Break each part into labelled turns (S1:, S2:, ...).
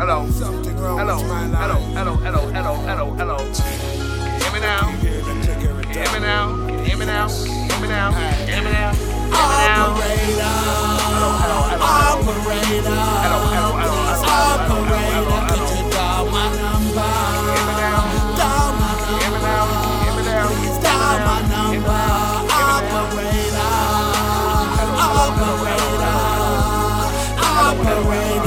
S1: hello, hello, hello, hello, hello, hello, hello, hello. Hear me now. Hear me now. Hear me now. Hear me now. Hear me now.
S2: Operator. Operator. Operator. Could you dial my number? Dial my. Please dial my number. Operator. Operator. Operator.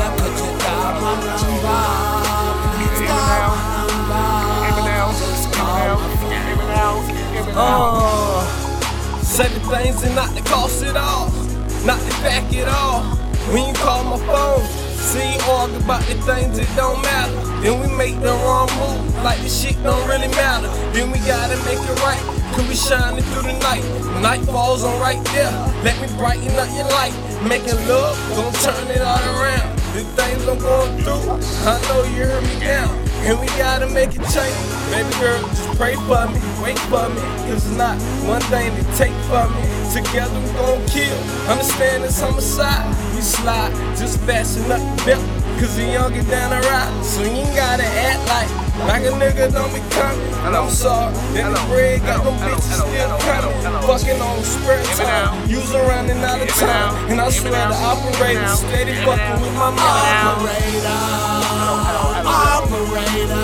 S3: Uh, say the things and not the cost at all, not the back at all. When you call my phone, see argue about the things that don't matter. Then we make the wrong move, like the shit don't really matter. Then we gotta make it right, cause we shining through the night. Night falls on right there, let me brighten up your life. Making love, gon' turn it all around. The things I'm going through, I know you heard me now. And we gotta make a change. Baby girl, just pray for me, wait for me. Cause it's not one thing to take from me. Together we gon' kill. Understand it's homicide. We slide, just fasten up the belt. Cause the young get down the ride. So you ain't gotta act like like a nigga don't be coming. And I'm sorry, that the bread got them bitches still coming. Fucking on spread time. Use around and out of time. And I swear the operator steady fucking with my mind.
S2: Operator. Operator.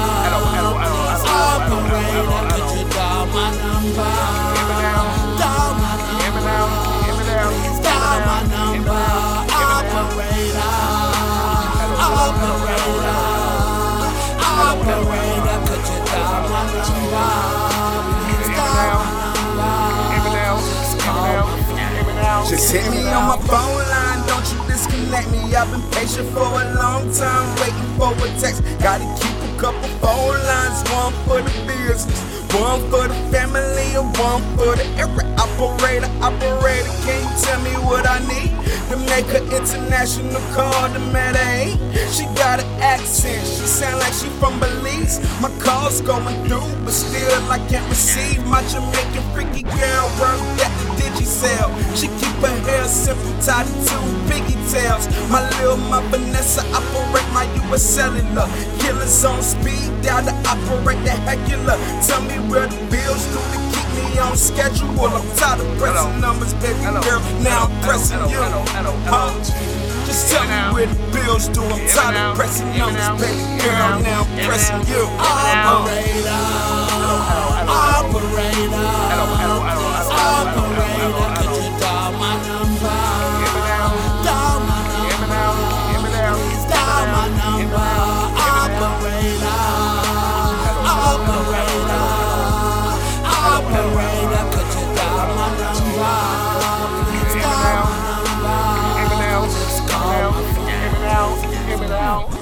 S2: Operator. Could you dial my number? Just
S4: hit me on my phone line, don't you disconnect me. I've been patient for a long time, waiting for a text. Gotta keep a couple phone lines, one for the business, one for the family, and one for the every operator. Operator, can you tell me what I need to make her international call to matter? Eh? She got an accent, she sound like she from Belize. My call's going through, but still I can't receive my Jamaican freaky girl. Work at the Digicel. She keep her hair simple, tied to two piggy tails. My little my Vanessa operate my US cellular. Killers on speed, down to operate the heckler. Tell me where the bills do to be on schedule. I'm tired of pressing numbers, baby girl. Now I'm pressing you. Huh? Just tell
S1: me
S4: where the bills do. I'm tired of pressing
S1: numbers, baby
S4: girl.
S1: Now
S4: I'm
S1: pressing you.
S4: Operator.
S1: Operator.
S4: Operator. Could
S1: you dial
S4: my
S1: number?
S4: Dial
S2: my number.
S1: Please dial my number. Operator.
S2: Operator. 哦。